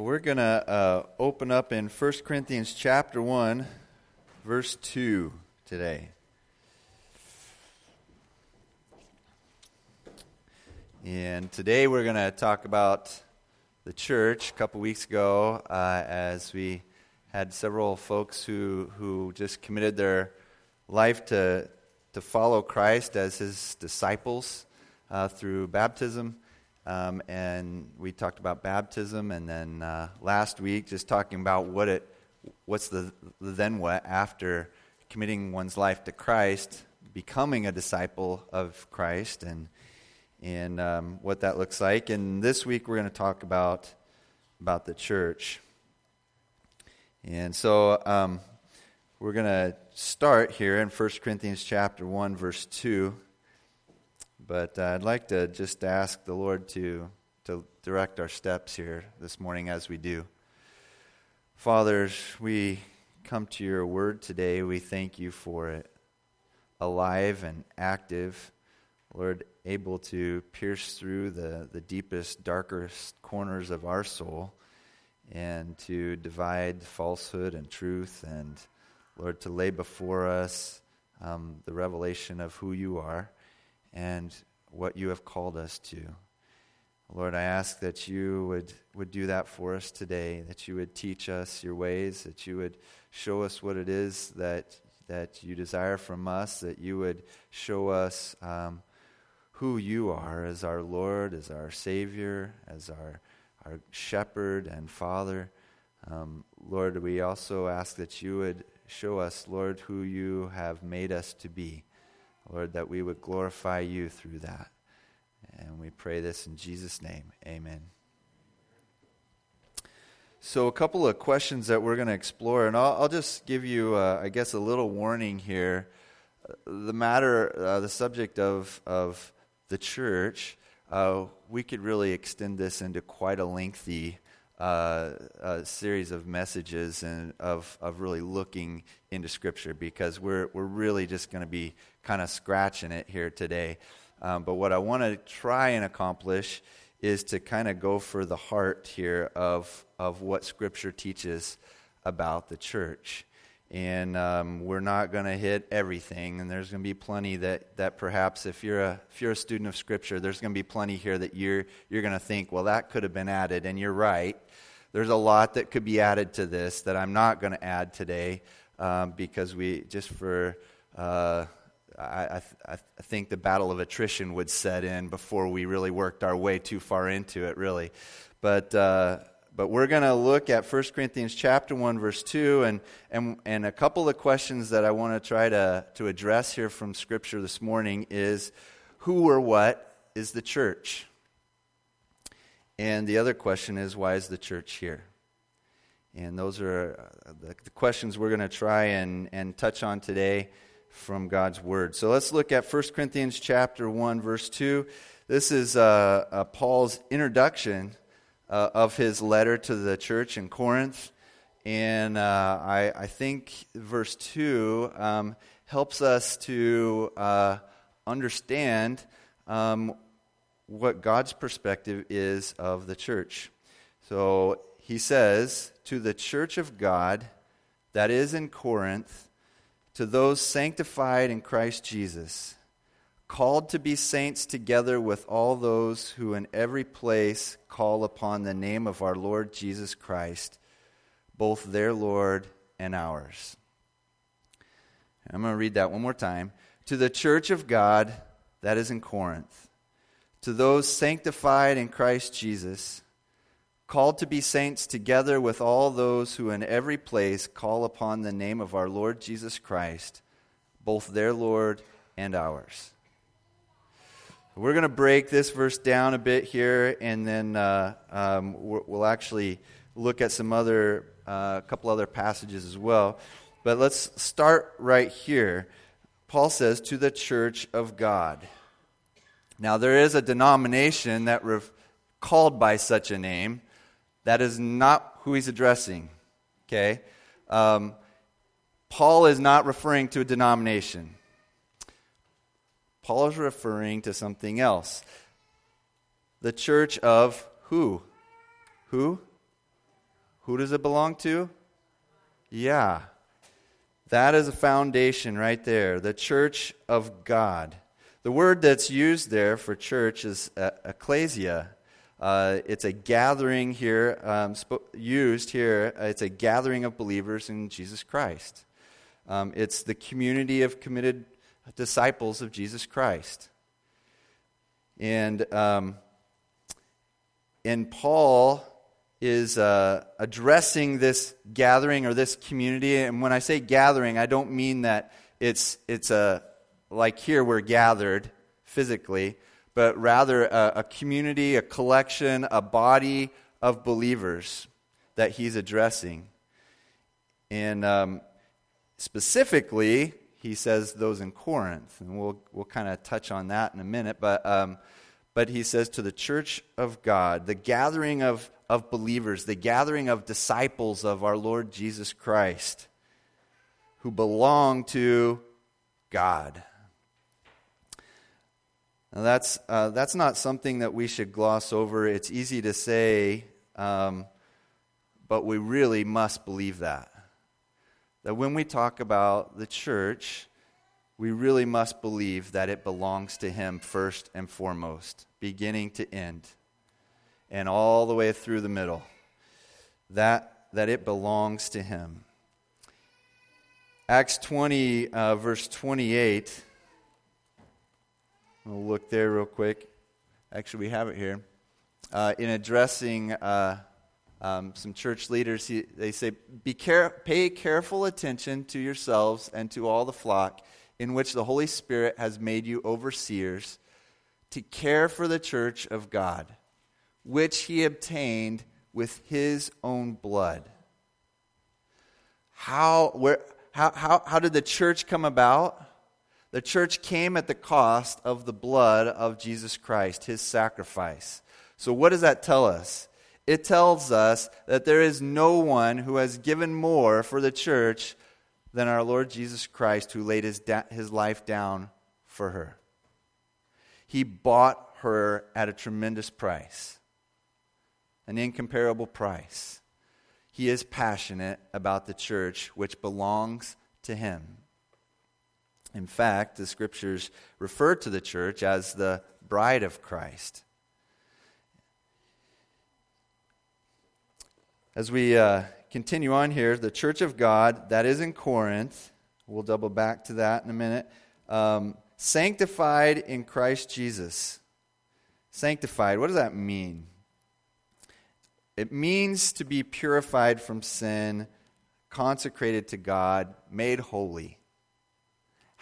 We're going to uh, open up in 1 Corinthians chapter 1, verse 2 today. And today we're going to talk about the church. A couple weeks ago, uh, as we had several folks who, who just committed their life to, to follow Christ as his disciples uh, through baptism. Um, and we talked about baptism, and then uh, last week just talking about what it, what's the, the then what after committing one's life to Christ, becoming a disciple of Christ, and and um, what that looks like. And this week we're going to talk about about the church. And so um, we're going to start here in 1 Corinthians chapter 1 verse 2. But uh, I'd like to just ask the Lord to, to direct our steps here this morning as we do. Fathers, we come to your word today. We thank you for it. Alive and active, Lord, able to pierce through the, the deepest, darkest corners of our soul and to divide falsehood and truth, and Lord, to lay before us um, the revelation of who you are and what you have called us to. Lord, I ask that you would, would do that for us today, that you would teach us your ways, that you would show us what it is that, that you desire from us, that you would show us um, who you are as our Lord, as our Savior, as our, our shepherd and Father. Um, Lord, we also ask that you would show us, Lord, who you have made us to be. Lord, that we would glorify you through that. And we pray this in Jesus' name. Amen. So, a couple of questions that we're going to explore, and I'll, I'll just give you, uh, I guess, a little warning here. The matter, uh, the subject of, of the church, uh, we could really extend this into quite a lengthy uh, a series of messages and of, of really looking into Scripture because we're, we're really just going to be kind of scratching it here today. Um, but what I want to try and accomplish is to kind of go for the heart here of, of what Scripture teaches about the church. And um, we're not going to hit everything, and there's going to be plenty that, that perhaps if you're, a, if you're a student of Scripture, there's going to be plenty here that you're, you're going to think, well, that could have been added, and you're right. There's a lot that could be added to this that I'm not going to add today um, because we, just for, uh, I, I, I, think the battle of attrition would set in before we really worked our way too far into it, really. But, uh, but we're going to look at 1 Corinthians chapter 1, verse 2, and, and, and a couple of questions that I want to try to, to address here from Scripture this morning is who or what is the church? And the other question is, why is the church here? And those are uh, the, the questions we're going to try and, and touch on today from God's Word. So let's look at 1 Corinthians chapter 1, verse 2. This is uh, uh, Paul's introduction uh, of his letter to the church in Corinth. And uh, I, I, think verse 2 um, helps us to uh, understand um, what God's perspective is of the church. So he says, To the church of God that is in Corinth, to those sanctified in Christ Jesus, called to be saints together with all those who in every place call upon the name of our Lord Jesus Christ, both their Lord and ours. I'm going to read that one more time. To the church of God that is in Corinth to those sanctified in Christ Jesus, called to be saints together with all those who in every place call upon the name of our Lord Jesus Christ, both their Lord and ours. We're going to break this verse down a bit here, and then uh, um, we'll actually look at some other, a uh, couple other passages as well. But let's start right here. Paul says, To the church of God. Now, there is a denomination that ref- called by such a name. That is not who he's addressing. Okay? Um, Paul is not referring to a denomination. Paul is referring to something else. The church of who? Who? Who does it belong to? Yeah. That is a foundation right there, the church of God. The word that's used there for church is ecclesia. Uh, it's a gathering here, um, sp- used here, uh, it's a gathering of believers in Jesus Christ. Um, it's the community of committed disciples of Jesus Christ. And, um, and Paul is uh, addressing this gathering or this community. And when I say gathering, I don't mean that it's, it's a, like here we're gathered physically, but rather a, a community, a collection, a body of believers that he's addressing. And um, specifically, he says those in Corinth. And we'll, we'll kind of touch on that in a minute. But, um, but he says to the church of God, the gathering of, of believers, the gathering of disciples of our Lord Jesus Christ who belong to God. Now, that's, uh, that's not something that we should gloss over. It's easy to say, um, but we really must believe that that when we talk about the church, we really must believe that it belongs to Him first and foremost, beginning to end, and all the way through the middle. That, that it belongs to Him. Acts 20, uh, verse 28. We'll look there real quick. Actually, we have it here. Uh, in addressing uh, um, some church leaders, he, they say, Be care- pay careful attention to yourselves and to all the flock in which the Holy Spirit has made you overseers to care for the church of God, which he obtained with his own blood. How, where, how, how, how did the church come about? The church came at the cost of the blood of Jesus Christ, his sacrifice. So, what does that tell us? it tells us that there is no one who has given more for the church than our Lord Jesus Christ, who laid his, da- his life down for her. He bought her at a tremendous price, an incomparable price. He is passionate about the church which belongs to him. In fact, the scriptures refer to the church as the bride of Christ. As we uh, continue on here, the church of God that is in Corinth, we'll double back to that in a minute, um, sanctified in Christ Jesus. Sanctified, what does that mean? It means to be purified from sin, consecrated to God, made holy.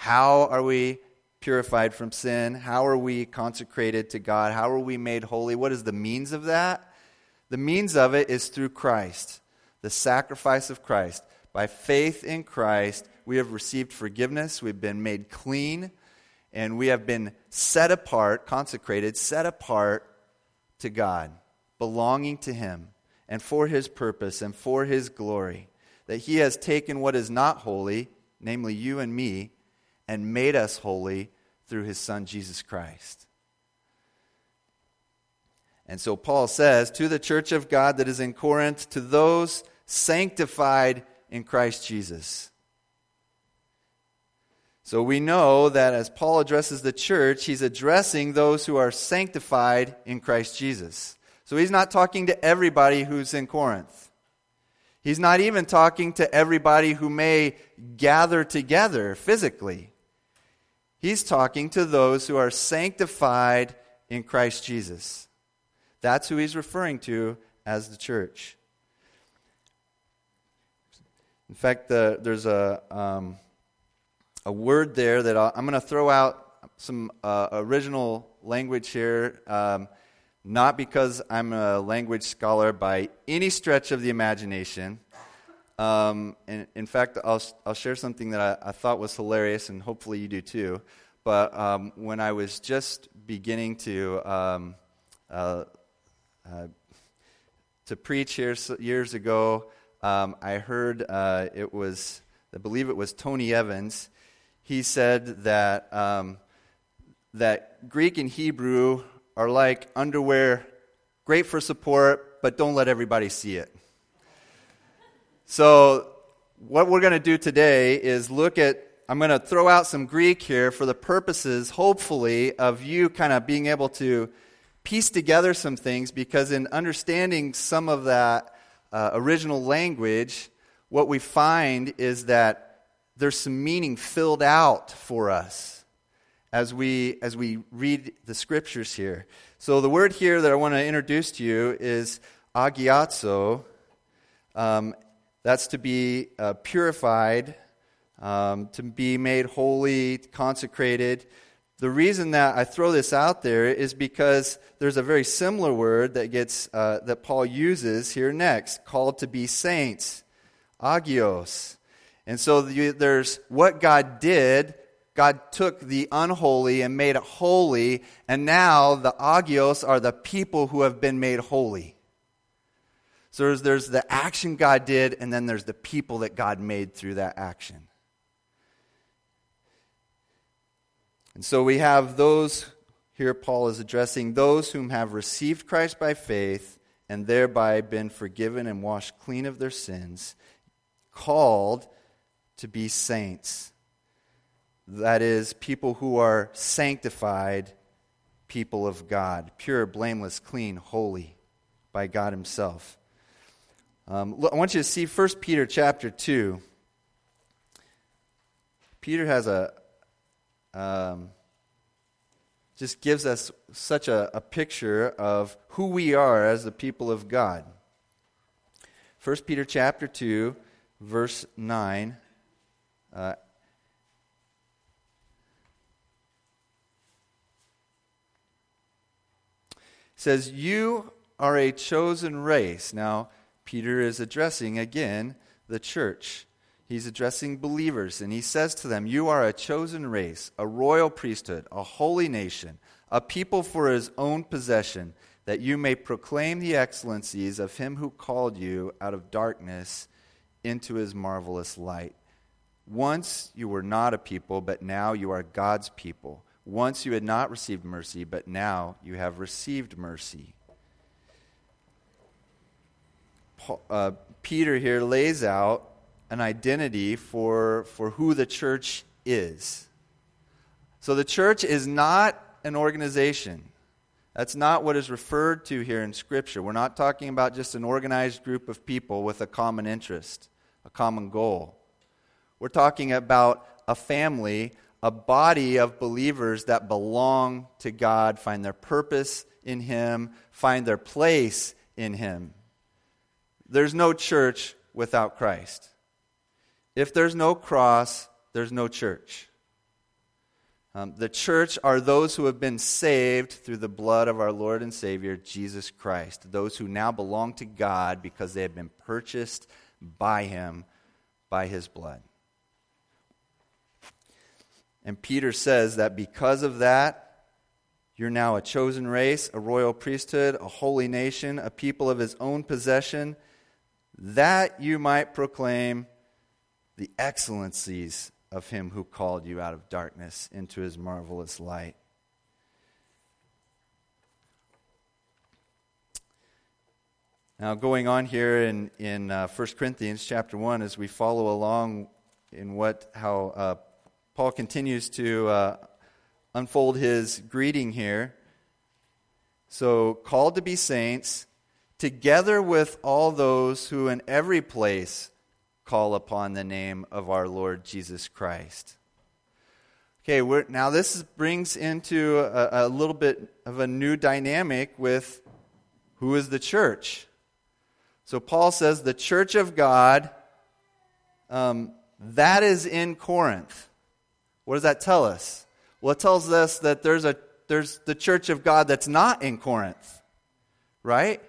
How are we purified from sin? How are we consecrated to God? How are we made holy? What is the means of that? The means of it is through Christ, the sacrifice of Christ. By faith in Christ, we have received forgiveness, we've been made clean, and we have been set apart, consecrated, set apart to God, belonging to Him, and for His purpose and for His glory. That He has taken what is not holy, namely you and me, and made us holy through His Son, Jesus Christ. And so Paul says to the church of God that is in Corinth, to those sanctified in Christ Jesus. So we know that as Paul addresses the church, he's addressing those who are sanctified in Christ Jesus. So he's not talking to everybody who's in Corinth. He's not even talking to everybody who may gather together physically. He's talking to those who are sanctified in Christ Jesus. That's who he's referring to as the church. In fact, the, there's a, um, a word there that i am going to throw out some uh, original language here, um, not because I'm a language scholar by any stretch of the imagination. Um, and in fact, I'll, I'll share something that I, I, thought was hilarious, and hopefully you do too. But um, when I was just beginning to um, uh, uh, to preach years, years ago. Um, I heard uh, it was, I believe it was Tony Evans. He said that, um, that Greek and Hebrew are like underwear, great for support, but don't let everybody see it. So, what we're going to do today is look at, I'm going to throw out some Greek here for the purposes, hopefully, of you kind of being able to piece together some things because in understanding some of that uh, original language, what we find is that there's some meaning filled out for us as we as we read the scriptures here. So the word here that I want to introduce to you is agiazo. Um, that's to be uh, purified, um, to be made holy, consecrated. The reason that I throw this out there is because there's a very similar word that gets uh, that Paul uses here next, called to be saints, agios. And so there's what God did. God took the unholy and made it holy, and now the agios are the people who have been made holy. So there's, there's the action God did, and then there's the people that God made through that action. And so we have those, here Paul is addressing those whom have received Christ by faith and thereby been forgiven and washed clean of their sins, called to be saints. That is, people who are sanctified, people of God, pure, blameless, clean, holy by God Himself. Um, I want you to see 1 Peter chapter 2. Peter has a, um, just gives us such a, a picture of who we are as the people of God. 1 Peter chapter 2, verse 9. Uh, says, You are a chosen race. Now, Peter is addressing again the church. He's addressing believers, and he says to them, You are a chosen race, a royal priesthood, a holy nation, a people for his own possession, that you may proclaim the excellencies of him who called you out of darkness into his marvelous light. Once you were not a people, but now you are God's people. Once you had not received mercy, but now you have received mercy. Paul, uh, Peter here lays out an identity for, for who the church is. So the church is not an organization. That's not what is referred to here in Scripture. We're not talking about just an organized group of people with a common interest, a common goal. We're talking about a family, a body of believers that belong to God, find their purpose in Him, find their place in Him. There's no church without Christ. If there's no cross, there's no church. Um, the church are those who have been saved through the blood of our Lord and Savior, Jesus Christ. Those who now belong to God because they have been purchased by Him by His blood. And Peter says that because of that, you're now a chosen race, a royal priesthood, a holy nation, a people of His own possession, that you might proclaim the excellencies of him who called you out of darkness into his marvelous light. Now, going on here in, in uh, 1 Corinthians chapter 1, as we follow along in what, how uh, Paul continues to uh, unfold his greeting here. So, called to be saints, together with all those who in every place call upon the name of our Lord Jesus Christ. Okay, now this brings into a, a, little bit of a new dynamic with who is the church. So Paul says the church of God, um, that is in Corinth. What does that tell us? Well, it tells us that there's a there's the church of God that's not in Corinth, right?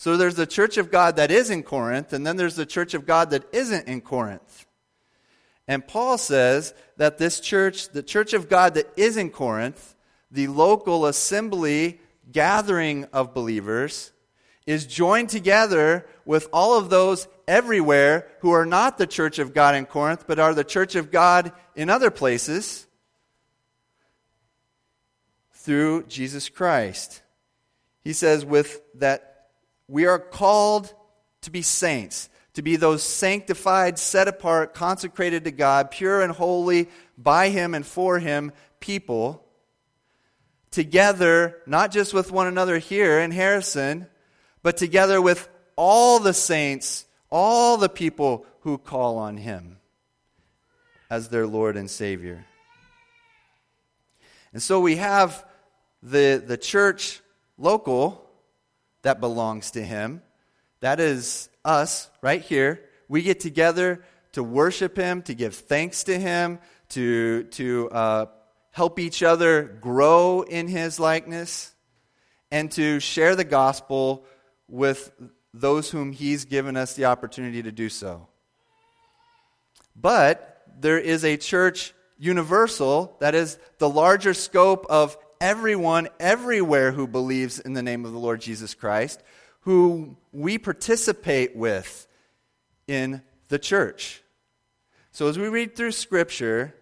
So there's the church of God that is in Corinth, and then there's the church of God that isn't in Corinth. And Paul says that this church, the church of God that is in Corinth, the local assembly gathering of believers, is joined together with all of those everywhere who are not the church of God in Corinth, but are the church of God in other places through Jesus Christ. He says, with that we are called to be saints, to be those sanctified, set apart, consecrated to God, pure and holy by Him and for Him people, together, not just with one another here in Harrison, but together with all the saints, all the people who call on Him as their Lord and Savior. And so we have the, the church local that belongs to Him. That is us right here. We get together to worship Him, to give thanks to Him, to, to uh, help each other grow in His likeness, and to share the gospel with those whom He's given us the opportunity to do so. But there is a church universal, that is, the larger scope of everyone everywhere who believes in the name of the Lord Jesus Christ, who we participate with in the church. So as we read through Scripture,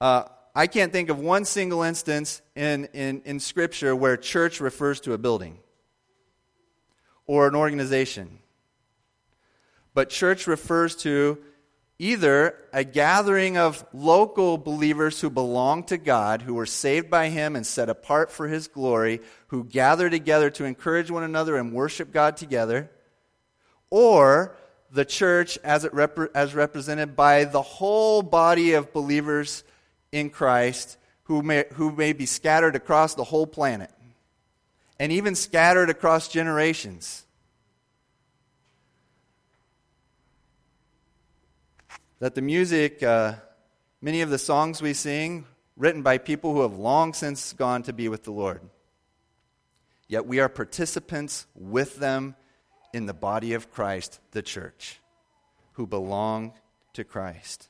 uh, I can't think of one single instance in, in, in Scripture where church refers to a building or an organization. But church refers to either a gathering of local believers who belong to God, who were saved by Him and set apart for His glory, who gather together to encourage one another and worship God together, or the church as, it rep- as represented by the whole body of believers in Christ who may, who may be scattered across the whole planet and even scattered across generations. That the music, uh, many of the songs we sing, written by people who have long since gone to be with the Lord. Yet we are participants with them in the body of Christ, the church, who belong to Christ.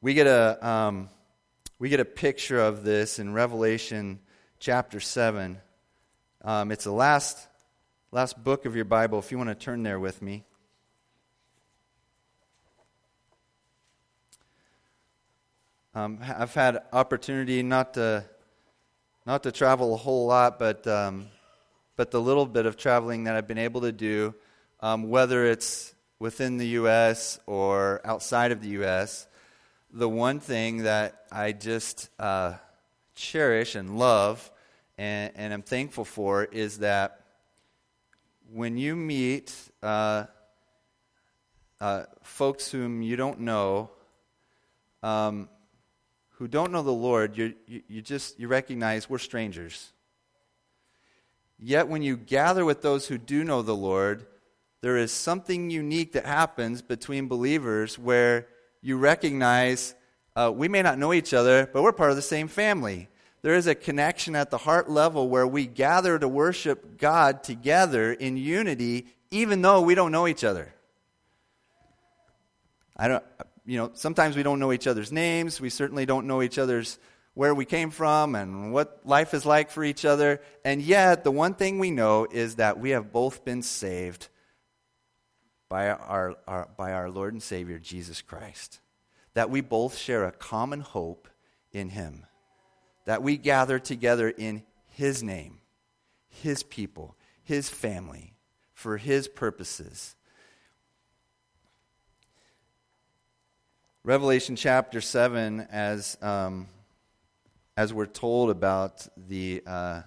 We get a, um, we get a picture of this in Revelation chapter 7. Um, it's the last, last book of your Bible, if you want to turn there with me. Um, I've had opportunity not to not to travel a whole lot, but um, but the little bit of traveling that I've been able to do, um, whether it's within the U.S. or outside of the U.S., the one thing that I just uh, cherish and love and, and I'm thankful for is that when you meet uh, uh, folks whom you don't know, um, who don't know the Lord, you, you, you just you recognize we're strangers. Yet when you gather with those who do know the Lord, there is something unique that happens between believers where you recognize uh, we may not know each other, but we're part of the same family. There is a connection at the heart level where we gather to worship God together in unity, even though we don't know each other. I don't, you know, sometimes we don't know each other's names. We certainly don't know each other's where we came from and what life is like for each other. And yet, the one thing we know is that we have both been saved by our, our, by our Lord and Savior, Jesus Christ. That we both share a common hope in Him. That we gather together in His name, His people, His family, for His purposes. Revelation chapter 7, as, um, as we're told about the, uh,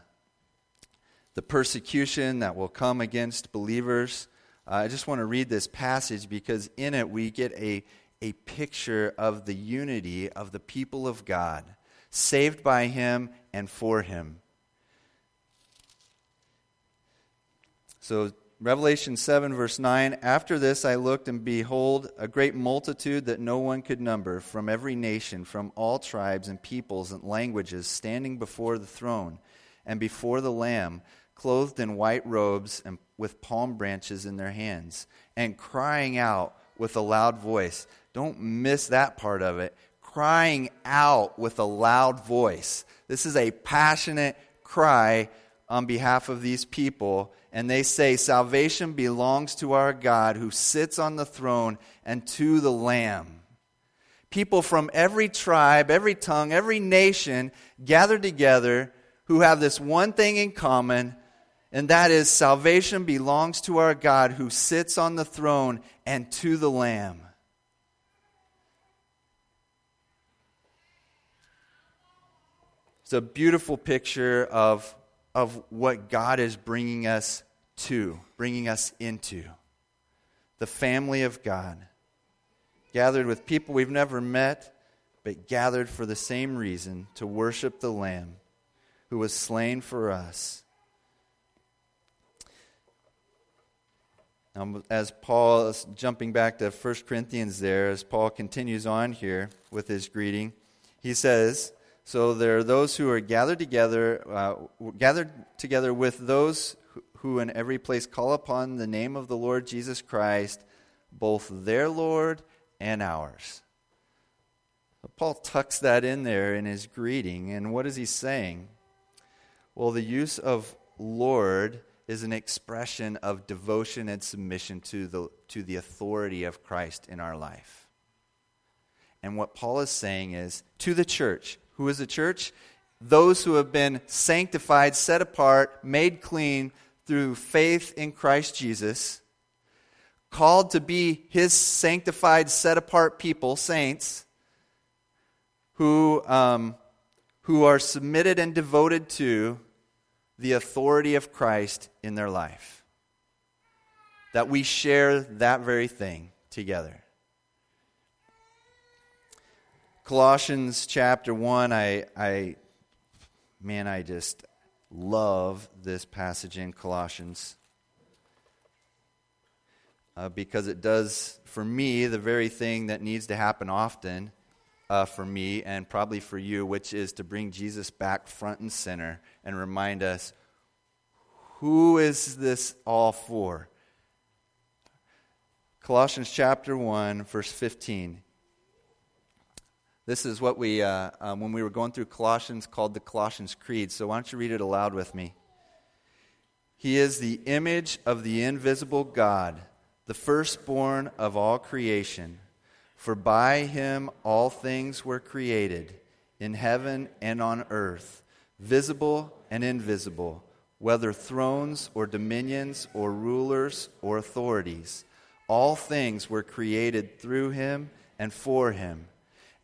the persecution that will come against believers, uh, I just want to read this passage because in it we get a, a picture of the unity of the people of God, saved by Him and for Him. So, Revelation 7, verse 9 After this I looked, and behold, a great multitude that no one could number, from every nation, from all tribes and peoples and languages, standing before the throne and before the Lamb, clothed in white robes and with palm branches in their hands, and crying out with a loud voice. Don't miss that part of it. Crying out with a loud voice. This is a passionate cry on behalf of these people and they say, Salvation belongs to our God who sits on the throne and to the Lamb. People from every tribe, every tongue, every nation gathered together who have this one thing in common, And that is salvation belongs to our God who sits on the throne and to the Lamb. It's a beautiful picture of, of what God is bringing us to, bringing us into. The family of God. Gathered with people we've never met, but gathered for the same reason to worship the Lamb who was slain for us. Um, as Paul is jumping back to 1 Corinthians there, as Paul continues on here with his greeting, he says, so there are those who are gathered together, uh, gathered together with those who in every place call upon the name of the Lord Jesus Christ, both their Lord and ours. Paul tucks that in there in his greeting, and what is he saying? Well, the use of Lord is an expression of devotion and submission to the, to the authority of Christ in our life. And what Paul is saying is to the church, who is the church? Those who have been sanctified, set apart, made clean through faith in Christ Jesus, called to be his sanctified, set apart people, saints, who, um, who are submitted and devoted to the authority of Christ in their life. That we share that very thing together. Colossians chapter 1, I, I, man, I just love this passage in Colossians uh, because it does, for me, the very thing that needs to happen often uh, for me and probably for you, which is to bring Jesus back front and center and remind us who is this all for? Colossians chapter 1, verse 15. This is what we, uh, um, when we were going through Colossians, called the Colossians Creed. So why don't you read it aloud with me? He is the image of the invisible God, the firstborn of all creation. For by him all things were created, in heaven and on earth, visible and invisible, whether thrones or dominions or rulers or authorities. All things were created through him and for him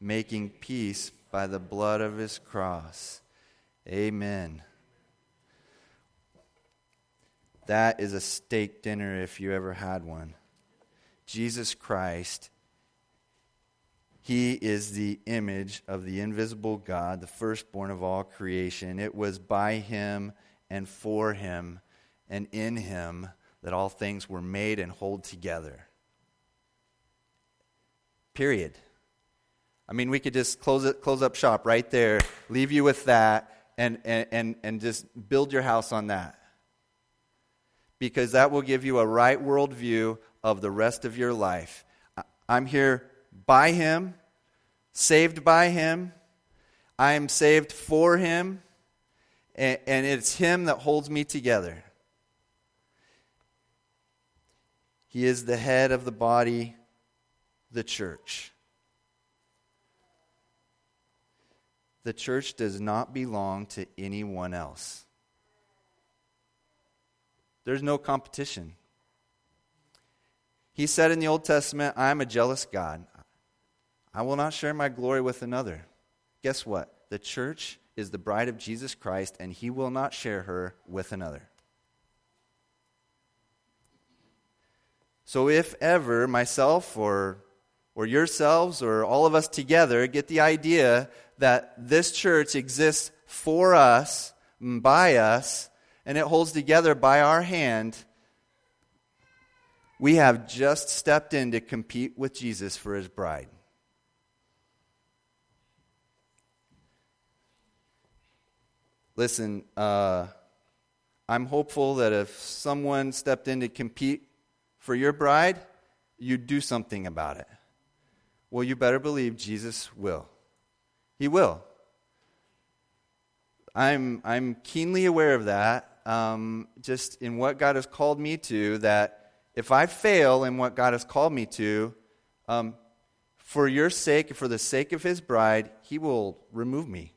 making peace by the blood of his cross. Amen. That is a steak dinner if you ever had one. Jesus Christ, He is the image of the invisible God, the firstborn of all creation. It was by Him and for Him and in Him that all things were made and hold together. Period. I mean, we could just close, it, close up shop right there, leave you with that, and, and, and just build your house on that. Because that will give you a right worldview of the rest of your life. I'm here by Him, saved by Him, I am saved for Him, and, and it's Him that holds me together. He is the head of the body, the church. The church does not belong to anyone else. There's no competition. He said in the Old Testament, I am a jealous God. I will not share my glory with another. Guess what? The church is the bride of Jesus Christ, and he will not share her with another. So, if ever myself or, or yourselves or all of us together get the idea that this church exists for us, by us, and it holds together by our hand, we have just stepped in to compete with Jesus for his bride. Listen, uh, I'm hopeful that if someone stepped in to compete for your bride, you'd do something about it. Well, you better believe Jesus will. He will. I'm, I'm keenly aware of that, um, just in what God has called me to, that if I fail in what God has called me to, um, for your sake, for the sake of his bride, he will remove me.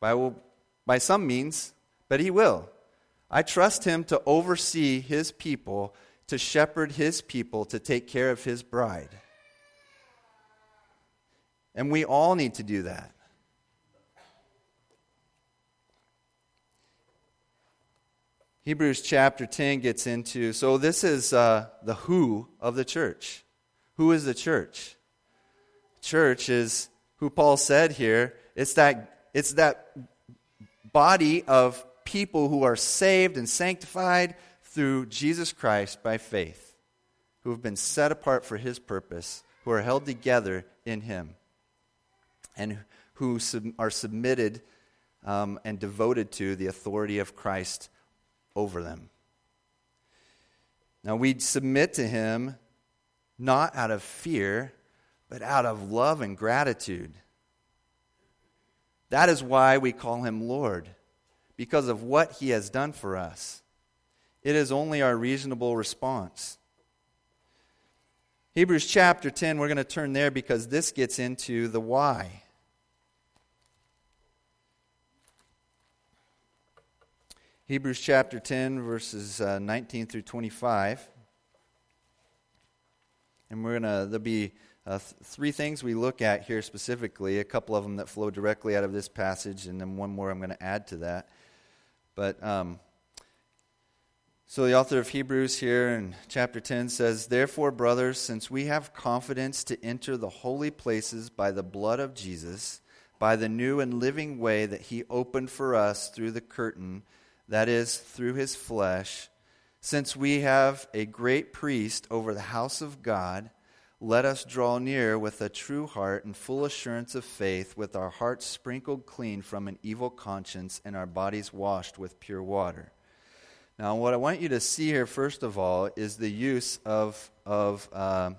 By, will, by some means, but he will. I trust him to oversee his people, to shepherd his people, to take care of his bride. And we all need to do that. Hebrews chapter 10 gets into so this is uh, the who of the church. Who is the church? Church is who Paul said here. It's that, it's that body of people who are saved and sanctified through Jesus Christ by faith, who have been set apart for his purpose, who are held together in him and who sub- are submitted um, and devoted to the authority of Christ over them. Now, we submit to him not out of fear, but out of love and gratitude. That is why we call him Lord, because of what he has done for us. It is only our reasonable response. Hebrews chapter 10, we're going to turn there because this gets into the why. Hebrews chapter 10, verses uh, 19 through 25. And we're going to, there'll be uh, th- three things we look at here specifically, a couple of them that flow directly out of this passage, and then one more I'm going to add to that. But, um, so the author of Hebrews here in chapter 10 says, Therefore, brothers, since we have confidence to enter the holy places by the blood of Jesus, by the new and living way that he opened for us through the curtain, that is, through his flesh, since we have a great priest over the house of God, let us draw near with a true heart and full assurance of faith, with our hearts sprinkled clean from an evil conscience and our bodies washed with pure water. Now, what I want you to see here, first of all, is the use of, of, uh,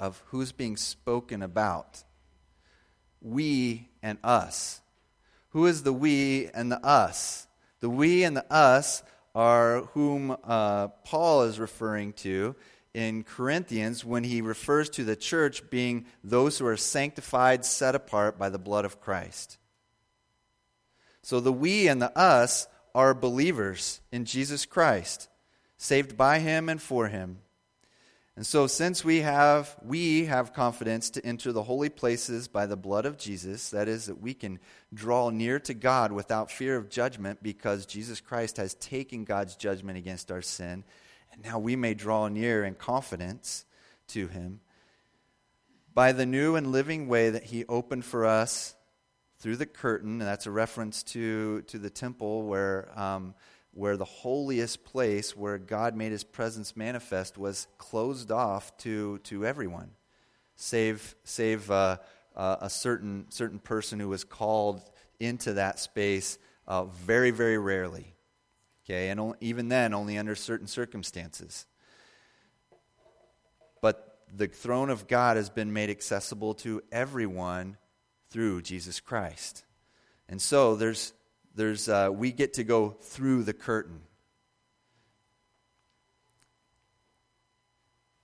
of who's being spoken about we and us. Who is the we and the us? The we and the us are whom uh, Paul is referring to in Corinthians when he refers to the church being those who are sanctified, set apart by the blood of Christ. So the we and the us are believers in Jesus Christ, saved by him and for him. And so since we have we have confidence to enter the holy places by the blood of Jesus, that is that we can draw near to God without fear of judgment because Jesus Christ has taken God's judgment against our sin, and now we may draw near in confidence to him by the new and living way that he opened for us through the curtain, and that's a reference to, to the temple where um, where the holiest place where God made his presence manifest was closed off to, to everyone, save, save uh, uh, a certain, certain person who was called into that space uh, very, very rarely. Okay, and only, even then, only under certain circumstances. But the throne of God has been made accessible to everyone through Jesus Christ. And so there's there's, uh, we get to go through the curtain.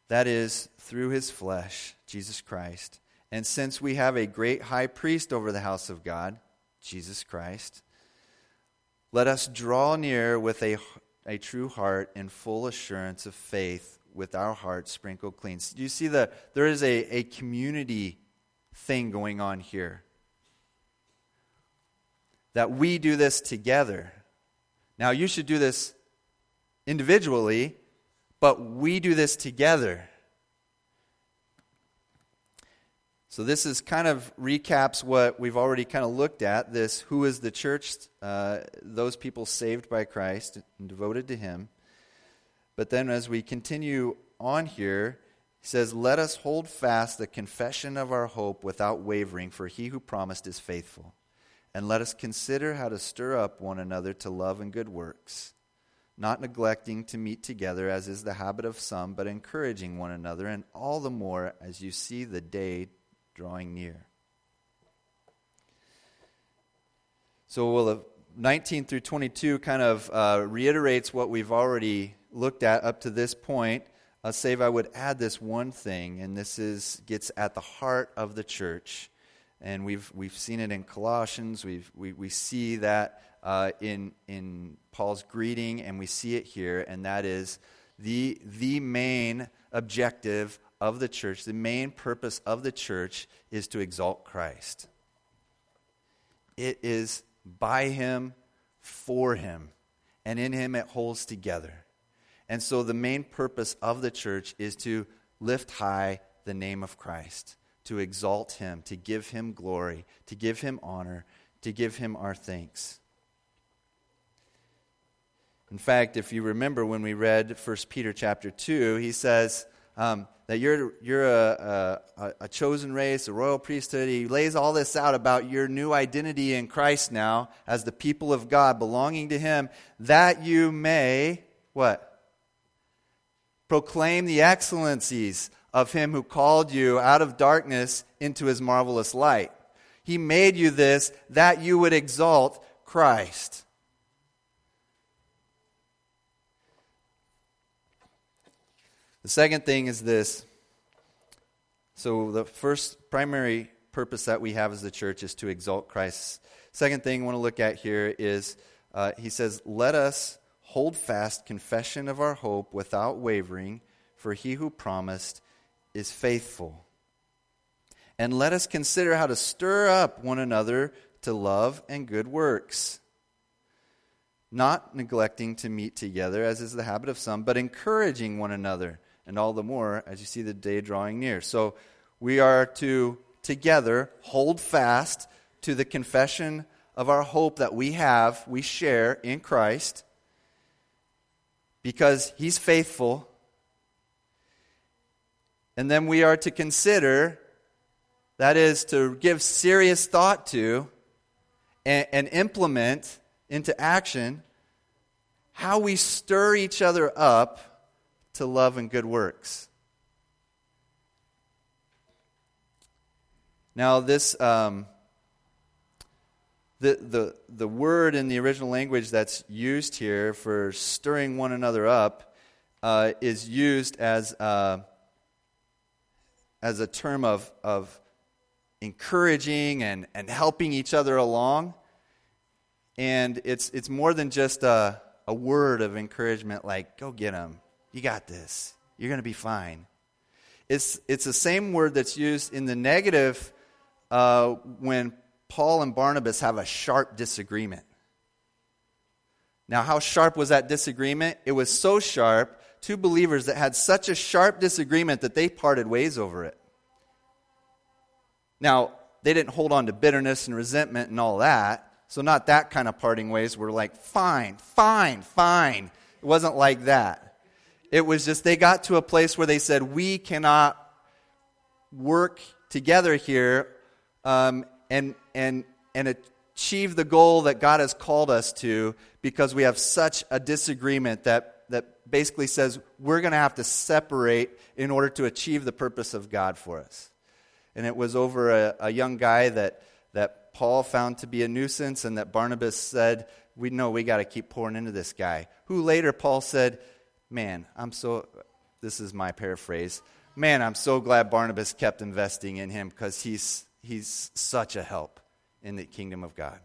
That is, through his flesh, Jesus Christ. And since we have a great high priest over the house of God, Jesus Christ, let us draw near with a, a true heart and full assurance of faith with our hearts sprinkled clean. Do you see that there is a, a community thing going on here? That we do this together. Now, you should do this individually, but we do this together. So, this is kind of recaps what we've already kind of looked at this who is the church, uh, those people saved by Christ and devoted to Him. But then, as we continue on here, he says, Let us hold fast the confession of our hope without wavering, for he who promised is faithful. And let us consider how to stir up one another to love and good works, not neglecting to meet together, as is the habit of some, but encouraging one another, and all the more as you see the day drawing near. So, well, 19 through 22 kind of uh, reiterates what we've already looked at up to this point. Uh, save I would add this one thing, and this is gets at the heart of the church and we've we've seen it in Colossians. We've, we we see that uh, in in Paul's greeting, and we see it here, and that is the the main objective of the church. The main purpose of the church is to exalt Christ. It is by Him, for Him, and in Him it holds together. And so the main purpose of the church is to lift high the name of Christ to exalt him, to give him glory, to give him honor, to give him our thanks. In fact, if you remember when we read 1 Peter chapter 2, he says um, that you're, you're a, a, a chosen race, a royal priesthood. He lays all this out about your new identity in Christ now as the people of God, belonging to him, that you may, what? Proclaim the excellencies of him who called you out of darkness into his marvelous light. He made you this that you would exalt Christ. The second thing is this. So, the first primary purpose that we have as the church is to exalt Christ. Second thing I want to look at here is uh, he says, Let us hold fast confession of our hope without wavering, for he who promised is faithful. And let us consider how to stir up one another to love and good works, not neglecting to meet together, as is the habit of some, but encouraging one another, and all the more as you see the day drawing near. So we are to together hold fast to the confession of our hope that we have, we share in Christ, because He's faithful and then we are to consider, that is, to give serious thought to and, and implement into action how we stir each other up to love and good works. Now, this um, the, the the word in the original language that's used here for stirring one another up uh, is used as uh, as a term of, of encouraging and, and helping each other along. And it's, it's more than just a, a word of encouragement like, go get them. You got this. You're going to be fine. It's, it's the same word that's used in the negative uh, when Paul and Barnabas have a sharp disagreement. Now, how sharp was that disagreement? It was so sharp two believers that had such a sharp disagreement that they parted ways over it. Now, they didn't hold on to bitterness and resentment and all that. So, not that kind of parting ways. We're like, fine, fine, fine. It wasn't like that. It was just they got to a place where they said, we cannot work together here um, and, and, and achieve the goal that God has called us to because we have such a disagreement that that basically says we're going to have to separate in order to achieve the purpose of God for us. And it was over a, a young guy that, that Paul found to be a nuisance, and that Barnabas said, We know we got to keep pouring into this guy. Who later Paul said, Man, I'm so, this is my paraphrase, man, I'm so glad Barnabas kept investing in him because he's, he's such a help in the kingdom of God.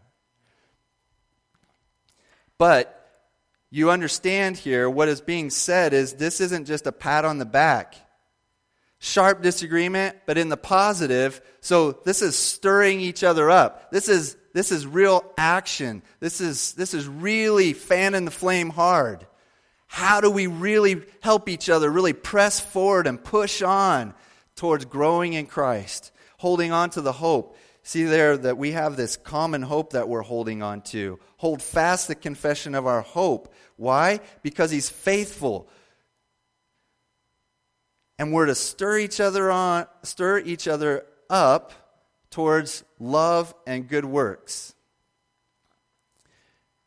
But you understand here what is being said is this isn't just a pat on the back. Sharp disagreement, but in the positive. So this is stirring each other up. This is, this is real action. This is, this is really fanning the flame hard. How do we really help each other really press forward and push on towards growing in Christ, holding on to the hope? See there that we have this common hope that we're holding on to. Hold fast the confession of our hope. Why? Because he's faithful. And we're to stir each other on, stir each other up towards love and good works.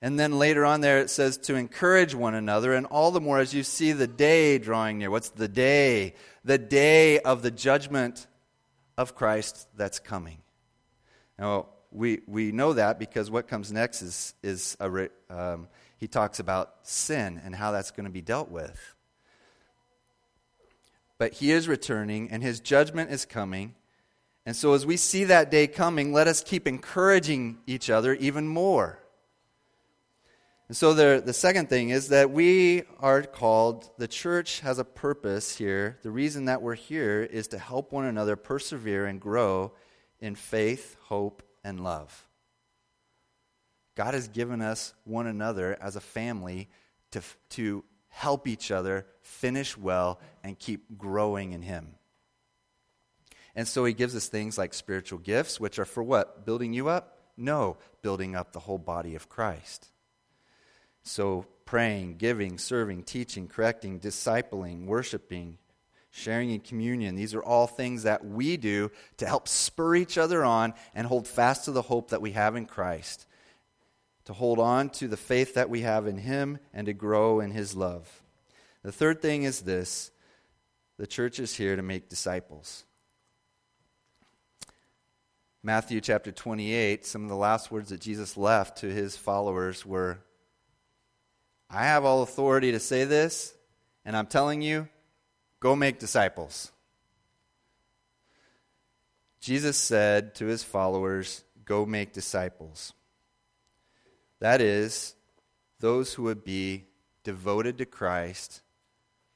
And then later on there it says to encourage one another, and all the more as you see the day drawing near. What's the day? The day of the judgment of Christ that's coming. Now, we, we know that because what comes next is, is a, um, he talks about sin and how that's going to be dealt with. But he is returning, and his judgment is coming. And so, as we see that day coming, let us keep encouraging each other even more. And so the, the second thing is that we are called, the church has a purpose here. The reason that we're here is to help one another persevere and grow in faith, hope, and love. God has given us one another as a family to, to help each other finish well and keep growing in Him. And so He gives us things like spiritual gifts, which are for what? Building you up? No, building up the whole body of Christ. So, praying, giving, serving, teaching, correcting, discipling, worshiping, sharing in communion, these are all things that we do to help spur each other on and hold fast to the hope that we have in Christ, to hold on to the faith that we have in Him, and to grow in His love. The third thing is this the church is here to make disciples. Matthew chapter 28, some of the last words that Jesus left to his followers were I have all authority to say this, and I'm telling you, go make disciples. Jesus said to his followers, Go make disciples. That is, those who would be devoted to Christ,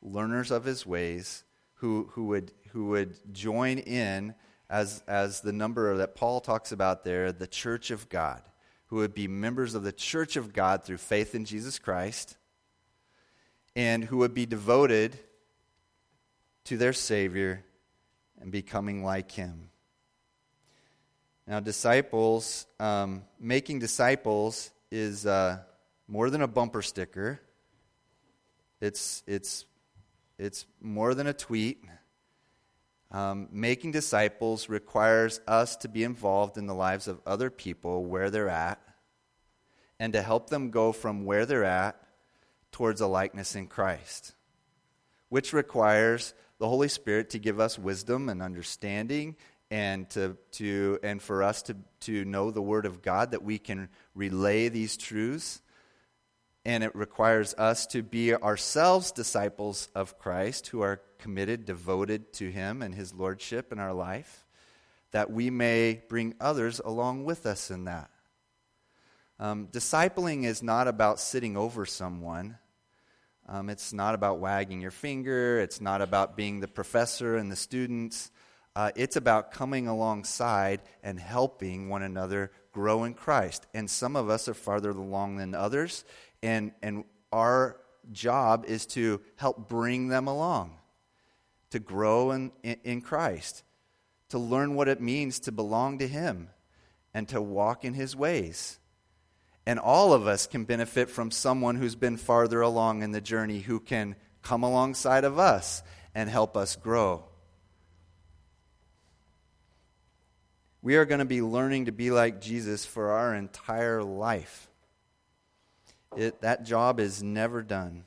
learners of his ways, who, who, would, who would join in as, as the number that Paul talks about there, the church of God who would be members of the church of God through faith in Jesus Christ, and who would be devoted to their Savior and becoming like Him. Now, disciples, um, making disciples is uh, more than a bumper sticker. It's, it's, it's more than a tweet. Um, making disciples requires us to be involved in the lives of other people where they're at and to help them go from where they're at towards a likeness in Christ, which requires the Holy Spirit to give us wisdom and understanding and to, to and for us to, to know the Word of God that we can relay these truths and it requires us to be ourselves disciples of Christ who are committed, devoted to Him and His Lordship in our life, that we may bring others along with us in that. Um, discipling is not about sitting over someone. Um, it's not about wagging your finger. It's not about being the professor and the students. Uh, it's about coming alongside and helping one another grow in Christ. And some of us are farther along than others, and, and our job is to help bring them along, to grow in, in, in Christ, to learn what it means to belong to Him, and to walk in His ways. And all of us can benefit from someone who's been farther along in the journey who can come alongside of us and help us grow. We are going to be learning to be like Jesus for our entire life. It, that job is never done.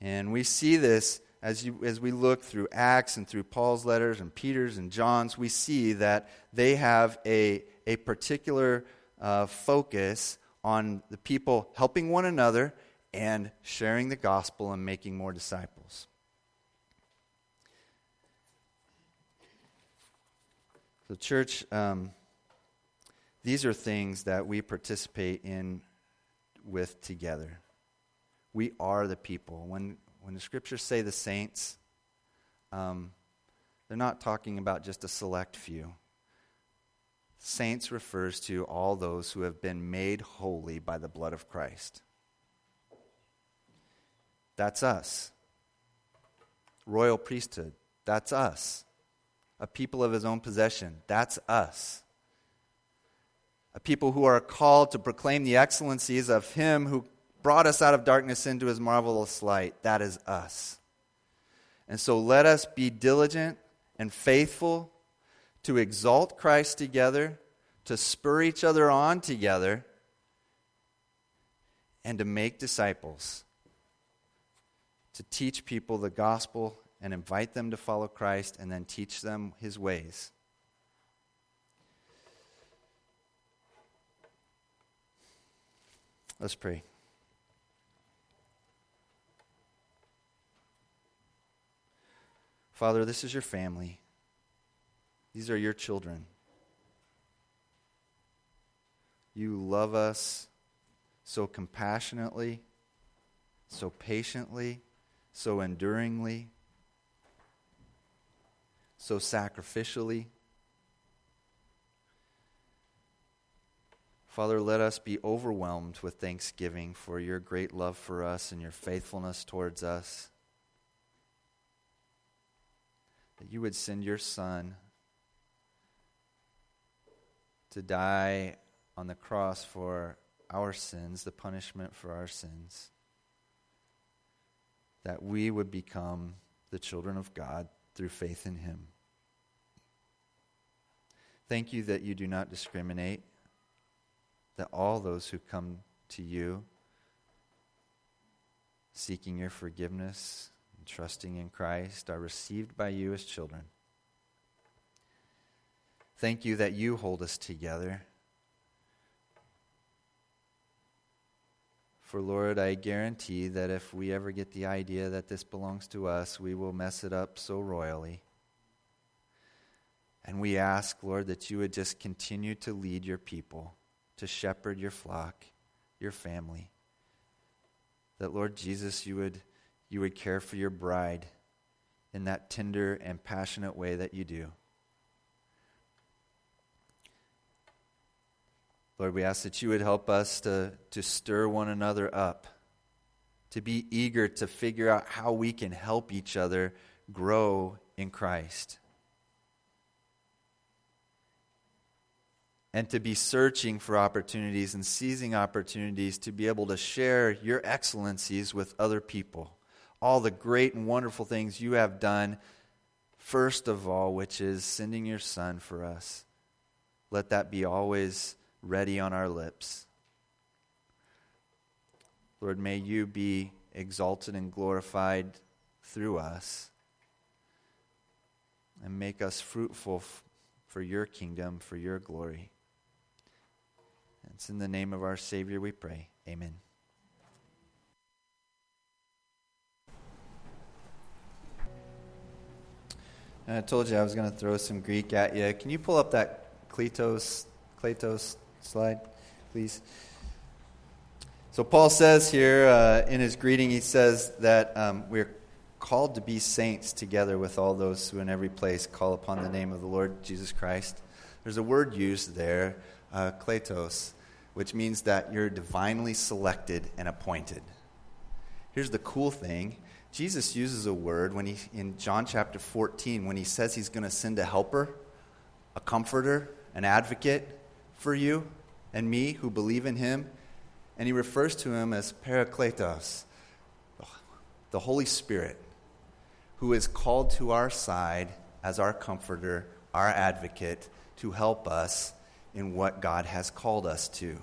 And we see this as, you, as we look through Acts and through Paul's letters and Peter's and John's. We see that they have a, a particular uh, focus on the people helping one another and sharing the gospel and making more disciples. So, church, um, these are things that we participate in with together. We are the people. When, when the scriptures say the saints, um, they're not talking about just a select few. Saints refers to all those who have been made holy by the blood of Christ. That's us. Royal priesthood, that's us. A people of his own possession, that's us. A people who are called to proclaim the excellencies of him who brought us out of darkness into his marvelous light, that is us. And so let us be diligent and faithful to exalt Christ together, to spur each other on together, and to make disciples, to teach people the gospel and invite them to follow Christ and then teach them his ways. Let's pray. Father, this is your family. These are your children. You love us so compassionately, so patiently, so enduringly, so sacrificially. Father, let us be overwhelmed with thanksgiving for your great love for us and your faithfulness towards us. That you would send your Son to die on the cross for our sins, the punishment for our sins, that we would become the children of God through faith in Him. Thank you that you do not discriminate, that all those who come to you seeking your forgiveness and trusting in Christ are received by you as children. Thank you that you hold us together For Lord, I guarantee that if we ever get the idea that this belongs to us, we will mess it up so royally. And we ask, Lord, that you would just continue to lead your people, to shepherd your flock, your family. That, Lord Jesus, you would, you would care for your bride in that tender and passionate way that you do. Lord, we ask that you would help us to, to stir one another up, to be eager to figure out how we can help each other grow in Christ. And to be searching for opportunities and seizing opportunities to be able to share your excellencies with other people. All the great and wonderful things you have done, first of all, which is sending your Son for us. Let that be always ready on our lips. Lord, may you be exalted and glorified through us and make us fruitful f- for your kingdom, for your glory. It's in the name of our Savior we pray. Amen. And I told you I was going to throw some Greek at you. Can you pull up that Kletos, Kletos slide, please. So, Paul says here uh, in his greeting, he says that um, we're called to be saints together with all those who in every place call upon the name of the Lord Jesus Christ. There's a word used there, uh, kletos, which means that you're divinely selected and appointed. Here's the cool thing Jesus uses a word when he, in John chapter 14 when he says he's going to send a helper, a comforter, an advocate for you and me who believe in him. And he refers to him as Parakletos, the Holy Spirit, who is called to our side as our comforter, our advocate, to help us in what God has called us to.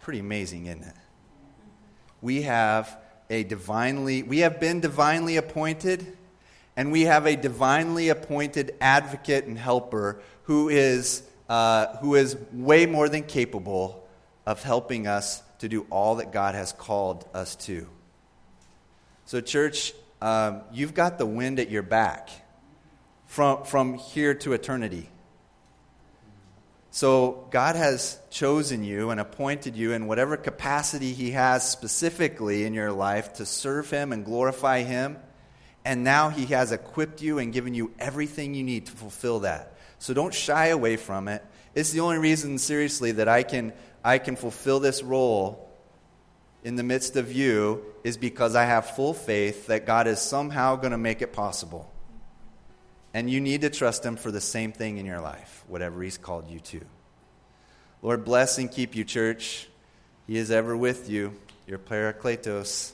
Pretty amazing, isn't it? We have a divinely, we have been divinely appointed, and we have a divinely appointed advocate and helper who is uh, who is way more than capable of helping us to do all that God has called us to. So, church, um, you've got the wind at your back from, from here to eternity. So, God has chosen you and appointed you in whatever capacity He has specifically in your life to serve Him and glorify Him. And now He has equipped you and given you everything you need to fulfill that. So don't shy away from it. It's the only reason, seriously, that I can, I can fulfill this role in the midst of you is because I have full faith that God is somehow going to make it possible. And you need to trust Him for the same thing in your life, whatever He's called you to. Lord, bless and keep you, church. He is ever with you, your Parakletos.